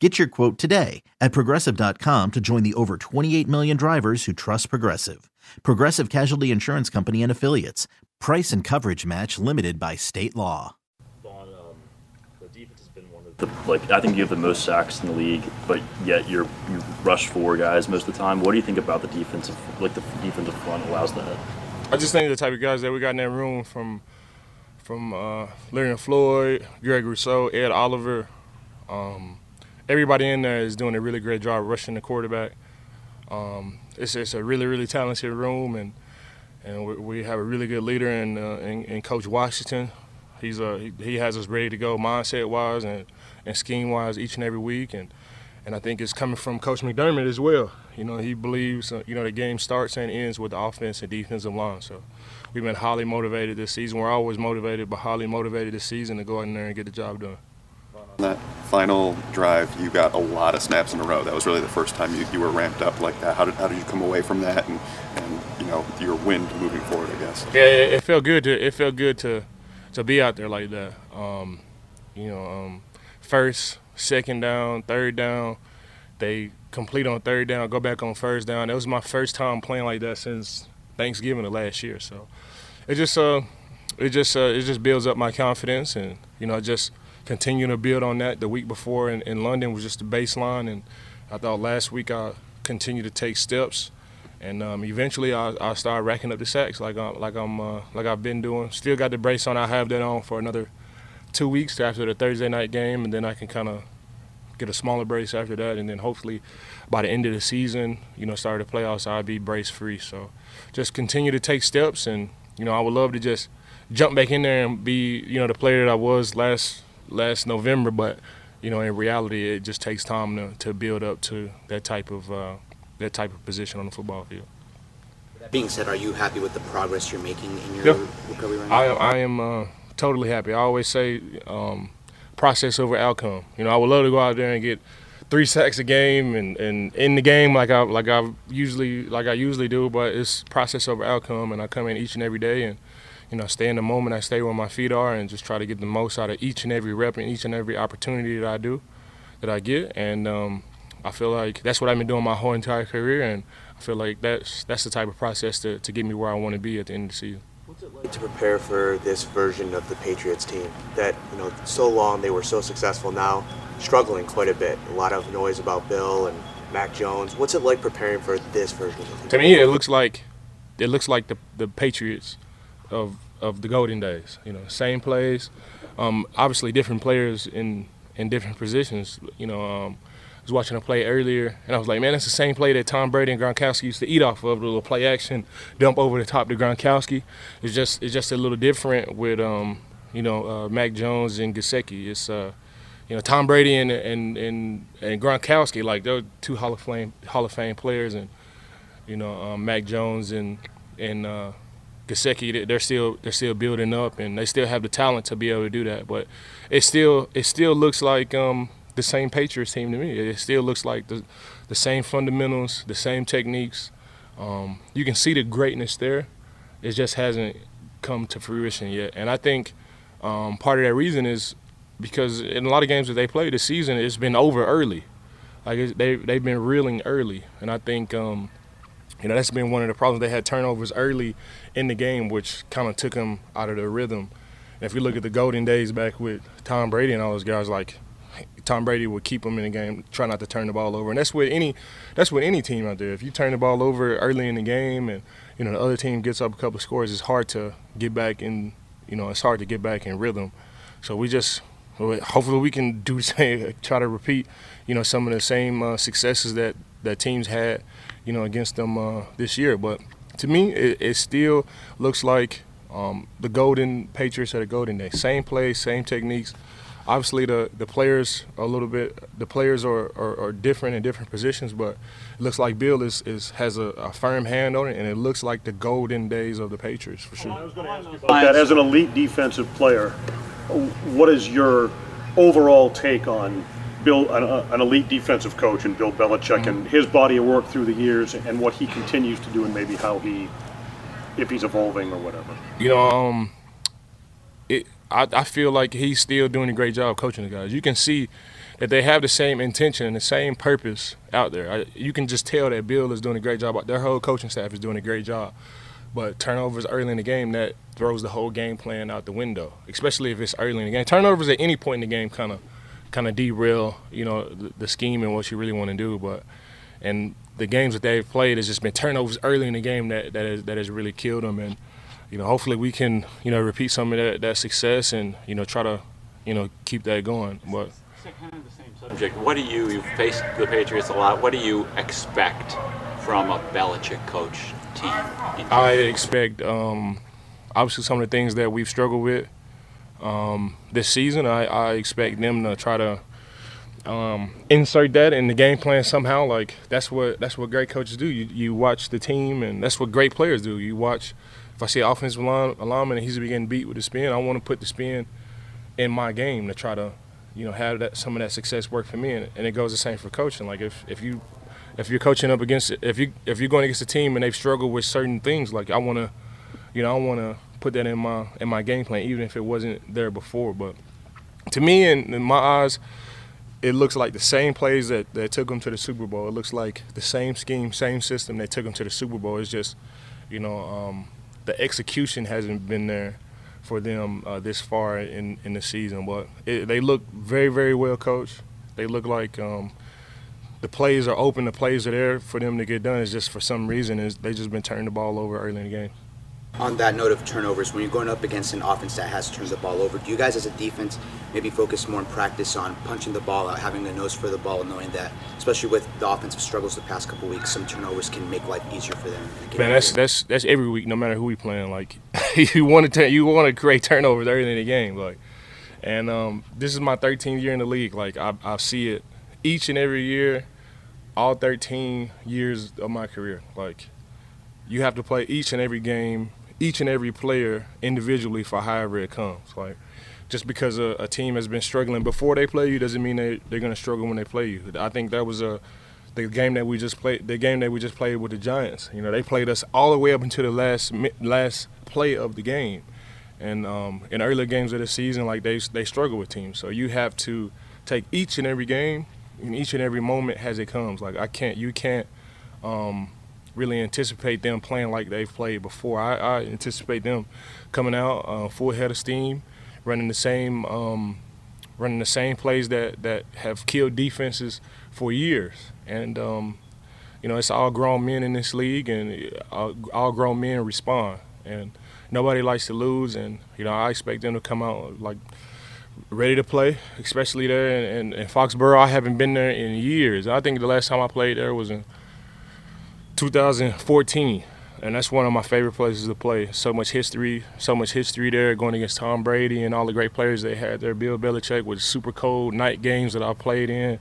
Get your quote today at progressive.com to join the over 28 million drivers who trust Progressive. Progressive Casualty Insurance Company and Affiliates. Price and coverage match limited by state law. Von, um, the defense has been one of the like I think you have the most sacks in the league, but yet you're you rush four guys most of the time. What do you think about the defensive like the defensive front allows that? I just think the type of guys that we got in that room from from uh, Larry Floyd, Greg Rousseau, Ed Oliver, um, everybody in there is doing a really great job rushing the quarterback. Um, it's, it's a really really talented room, and and we, we have a really good leader in, uh, in, in Coach Washington. He's uh, he, he has us ready to go mindset wise and, and scheme wise each and every week, and and I think it's coming from Coach McDermott as well. You know, he believes uh, you know the game starts and ends with the offense and defensive line. So we've been highly motivated this season. We're always motivated, but highly motivated this season to go in there and get the job done. That final drive, you got a lot of snaps in a row. That was really the first time you, you were ramped up like that. How did, how did you come away from that and, and you know your wind moving forward? I guess. Yeah, it, it felt good to it felt good to to be out there like that. Um, you know, um, first, second down, third down, they complete on third down, go back on first down. That was my first time playing like that since Thanksgiving of last year. So it just uh, it just uh, it just builds up my confidence, and you know, just continue to build on that. The week before in, in London was just the baseline, and I thought last week I continued to take steps, and um, eventually I, I started racking up the sacks like I, like I'm uh, like I've been doing. Still got the brace on. I have that on for another two weeks after the Thursday night game, and then I can kind of get a smaller brace after that, and then hopefully by the end of the season, you know, start the playoffs, I'll be brace free. So just continue to take steps, and you know, I would love to just jump back in there and be, you know, the player that I was last last November, but you know, in reality, it just takes time to, to build up to that type of uh, that type of position on the football field. That being said, are you happy with the progress you're making in your Yeah. recovery right I, now? I am uh, totally happy. I always say um, process over outcome. You know, I would love to go out there and get three sacks a game and, and in the game like I like I usually like I usually do, but it's process over outcome, and I come in each and every day and you know stay in the moment. I stay where my feet are and just try to get the most out of each and every rep and each and every opportunity that I do that I get, and um, I feel like that's what I've been doing my whole entire career, and I feel like that's that's the type of process to, to get me where I want to be at the end of the season. What's it like to prepare for this version of the Patriots team that, you know, so long they were so successful now, struggling quite a bit. A lot of noise about Bill and Mac Jones. What's it like preparing for this version of the team? To me, it looks like it looks like the the Patriots of of the golden days. You know, same plays, um, obviously different players in in different positions. You know, um, I was watching a play earlier, and I was like, man, that's the same play that Tom Brady and Gronkowski used to eat off of. The little play action dump over the top to Gronkowski. It's just it's just a little different with um, you know uh, Mac Jones and Gesicki. It's uh, you know Tom Brady and and and, and Gronkowski like they're two Hall of Fame Hall of Fame players, and you know um, Mac Jones and and uh, They- they're still they're still building up, and they still have the talent to be able to do that. But it still it still looks like um, the same Patriots team to me. It still looks like the the same fundamentals, the same techniques. Um, you can see the greatness there. It just hasn't come to fruition yet, and I think um, part of that reason is because in a lot of games that they play this season, it's been over early. Like they they've been reeling early, and I think um, you know that's been one of the problems. They had turnovers early in the game, which kind of took them out of their rhythm. And if you look at the golden days back with Tom Brady and all those guys, like Tom Brady would keep them in the game, try not to turn the ball over, and that's with any that's with any team out there. If you turn the ball over early in the game, and you know the other team gets up a couple scores, it's hard to get back in. You know, it's hard to get back in rhythm. So we just hopefully we can do the same, try to repeat, you know, some of the same uh, successes that that teams had, you know, against them uh, this year. But to me, it, it still looks like um, the Golden Patriots are the Golden Day. Same plays, same techniques. Obviously, the, the players a little bit the players are, are, are, different in different positions, but it looks like Bill is, is has a, a, firm hand on it, and it looks like the golden days of the Patriots for sure. That as an elite defensive player. What is your overall take on Bill, an, an, elite defensive coach, and Bill Belichick, mm-hmm. and his body of work through the years, and what he continues to do, and maybe how he, if he's evolving or whatever. You know, um, it. I, I feel like he's still doing a great job coaching the guys. You can see that they have the same intention and the same purpose out there. I, you can just tell that Bill is doing a great job. Their whole coaching staff is doing a great job. But turnovers early in the game that throws the whole game plan out the window, especially if it's early in the game. Turnovers at any point in the game kind of kind of derail, you know, the, the, scheme and what you really want to do. But and the games that they've played has just been turnovers early in the game that that, is, that has really killed them. And you know, hopefully we can you know repeat some of that, that success and you know try to you know keep that going. But subject, what do you you've faced the Patriots a lot? What do you expect from a Belichick coach team? I expect um, obviously some of the things that we've struggled with um, this season. I, I, expect them to try to um, insert that in the game plan somehow. Like that's what that's what great coaches do. You you watch the team, and that's what great players do. You watch. If I see an offensive lineman and he's getting beat with the spin, I want to put the spin in my game to try to, you know, have that some of that success work for me. And, and it goes the same for coaching. Like if if you if you're coaching up against if you if you're going against a team and they've struggled with certain things, like I want to, you know, I want to put that in my in my game plan, even if it wasn't there before. But to me, in, in my eyes, it looks like the same plays that, that took them to the Super Bowl. It looks like the same scheme, same system that took them to the Super Bowl. It's just, you know, um, the execution hasn't been there for them uh, this far in, in the season. But it, they look very, very well coached. They look like um, the plays are open, the plays are there for them to get done. It's just for some reason is they just been turning the ball over early in the game on that note of turnovers, when you're going up against an offense that has turned the ball over, do you guys as a defense maybe focus more in practice on punching the ball out, having the nose for the ball, knowing that, especially with the offensive struggles the past couple weeks, some turnovers can make life easier for them? Man, that's that's that's every week, no matter who we playing. Like you want to you want to create turnovers early in the game, like. And um, this is my 13th year in the league. Like I, I see it each and every year, all 13 years of my career. Like you have to play each and every game each and every player individually for however it comes. Like just because a, a team has been struggling before they play you doesn't mean they they're going to struggle when they play you. I think that was a the game that we just played the game that we just played with the Giants. You know, they played us all the way up until the last last play of the game. And um, in earlier games of the season, like they they struggle with teams. So you have to take each and every game and each and every moment as it comes. Like I can't, you can't um, really anticipate them playing like they've played before. I, I anticipate them coming out uh, full head of steam, running the same um, running the same plays that that have killed defenses for years. And um, you know, it's all grown men in this league, and all, all grown men respond. And nobody likes to lose, and you know, I expect them to come out like ready to play, especially there in, in, in, Foxborough. I haven't been there in years. I think the last time I played there was in 2014, and that's one of my favorite places to play. So much history, so much history there, going against Tom Brady and all the great players they had there. Bill Belichick with super cold night games that I played in.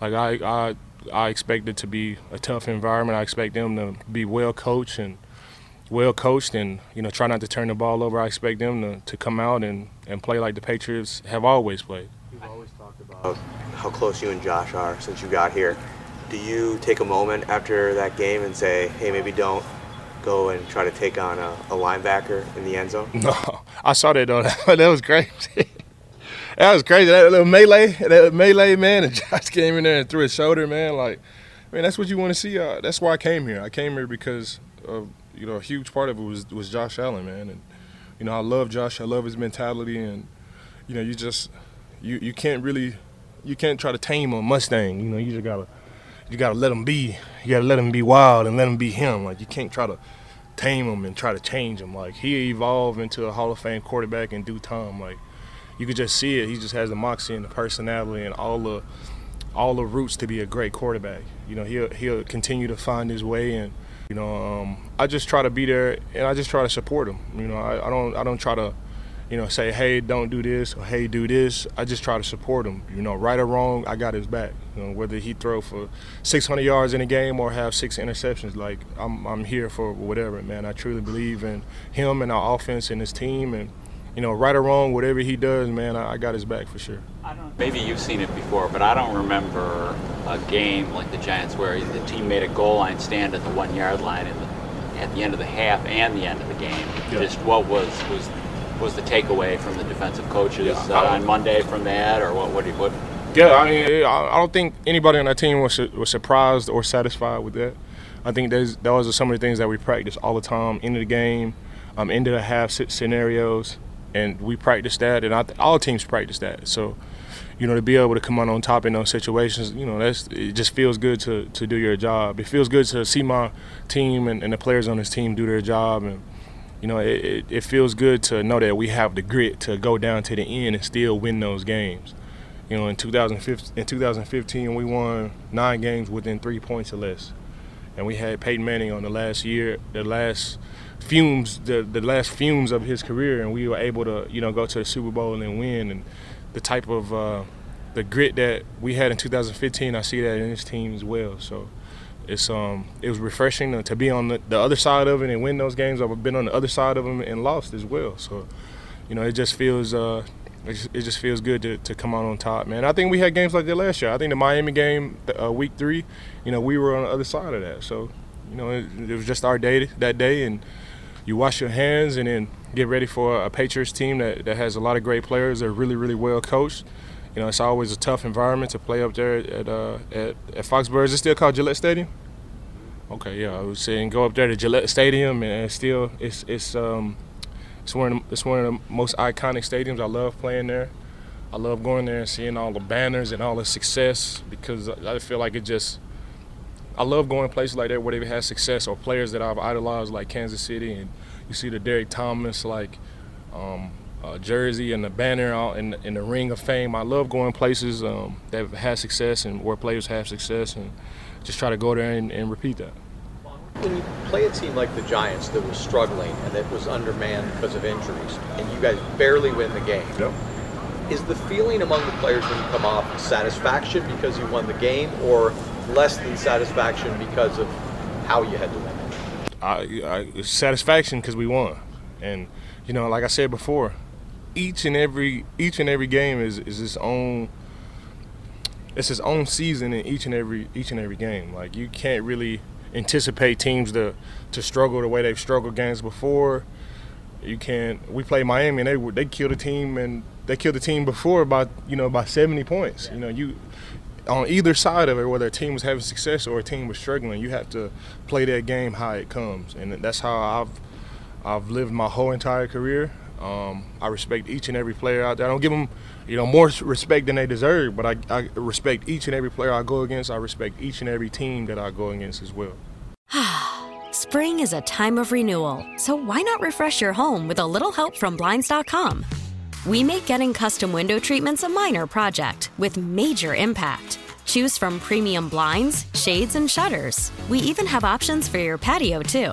Like I, I, I expect it to be a tough environment. I expect them to be well coached and well coached, and you know, try not to turn the ball over. I expect them to, to come out and, and play like the Patriots have always played. You've always talked about how close you and Josh are since you got here do you take a moment after that game and say, hey, maybe don't go and try to take on a, a linebacker in the end zone? No, I saw that though. that was crazy. that was crazy. That little melee, that melee man, and Josh came in there and threw his shoulder, man. Like, man, that's what you want to see. Uh, that's why I came here. I came here because of you know a huge part of it was was Josh Allen, man, and you know I love Josh. I love his mentality, and you know you just you you can't really you can't try to tame a Mustang. You know, you just gotta you gotta let him be. You gotta let him be wild and let him be him. Like you can't try to tame him and try to change him. Like he evolved into a Hall of Fame quarterback in due time. Like you could just see it. He just has the moxie and the personality and all the all the roots to be a great quarterback. You know, he'll he'll continue to find his way and you know, um, I just try to be there and I just try to support him. You know, I, I don't I don't try to you know, say, hey, don't do this or hey, do this. I just try to support him. You know, right or wrong, I got his back. You know, whether he throw for 600 yards in a game or have six interceptions, like I'm, I'm here for whatever, man. I truly believe in him and our offense and his team, and you know, right or wrong, whatever he does, man, I, I got his back for sure. Maybe you've seen it before, but I don't remember a game like the Giants where the team made a goal line stand at the one yard line at the, at the end of the half and the end of the game. Yeah. Just what was was was the takeaway from the defensive coaches Yeah, uh, on Monday from that, or what? What? do you- what Yeah, I mean, I don't think anybody on that team was su- was surprised or satisfied with that. I think there's those are some of the things that we practice all the time. Into the game, um, into the half sc- scenarios, and we practice that, and I th- all teams practice that. So, you know, to be able to come out on top in those situations, you know, that's it. Just feels good to to do your job. It feels good to see my team and, and the players on this team do their job, and you know, it, it, feels good to know that we have the grit to go down to the end and still win those games. You know, in 2015, in 2015, we won nine games within three points or less, and we had Peyton Manning on the last year, the last fumes, the the last fumes of his career, and we were able to, you know, go to the Super Bowl and win. And the type of uh, the grit that we had in 2015, I see that in this team as well. So it's um it was refreshing to, to be on the, the other side of it and win those games. I've been on the other side of them and lost as well. So you know it just feels uh it just, it just feels good to, to come out on top, man. I think we had games like that last year. I think the Miami game, uh, week three, you know, we were on the other side of that. So you know it, it was just our day that day, and you wash your hands and then get ready for a Patriots team that, that has a lot of great players. They're really really well coached. You know, it's always a tough environment to play up there at uh, at, at Foxborough. Is it still called Gillette Stadium? Okay, yeah, I was saying go up there to Gillette Stadium, and it's still it's it's um it's one of the, it's one of the most iconic stadiums. I love playing there. I love going there and seeing all the banners and all the success because I feel like it just. I love going places like that where they've had success or players that I've idolized like Kansas City and you see the Derrick Thomas like um, uh, jersey and the banner out in, in the ring of fame. I love going places um, that have had success and where players have success and just try to go there and, and repeat that. When you play a team like the Giants that was struggling and that was undermanned because of injuries, and you guys barely win the game, is the feeling among the players when you come off satisfaction because you won the game, or less than satisfaction because of how you had to win it? I, I, satisfaction because we won, and you know, like I said before, each and every each and every game is is its own. It's its own season in each and every each and every game. Like you can't really anticipate teams to to struggle the way they've struggled games before. You can't. We play Miami and they they killed a team and they killed the team before by you know by 70 points. You know you on either side of it, whether a team was having success or a team was struggling, you have to play that game how it comes, and that's how I've I've lived my whole entire career. Um, I respect each and every player out there. I don't give them, you know, more respect than they deserve, but I, I respect each and every player I go against. I respect each and every team that I go against as well. Spring is a time of renewal, so why not refresh your home with a little help from Blinds.com? We make getting custom window treatments a minor project with major impact. Choose from premium blinds, shades, and shutters. We even have options for your patio, too.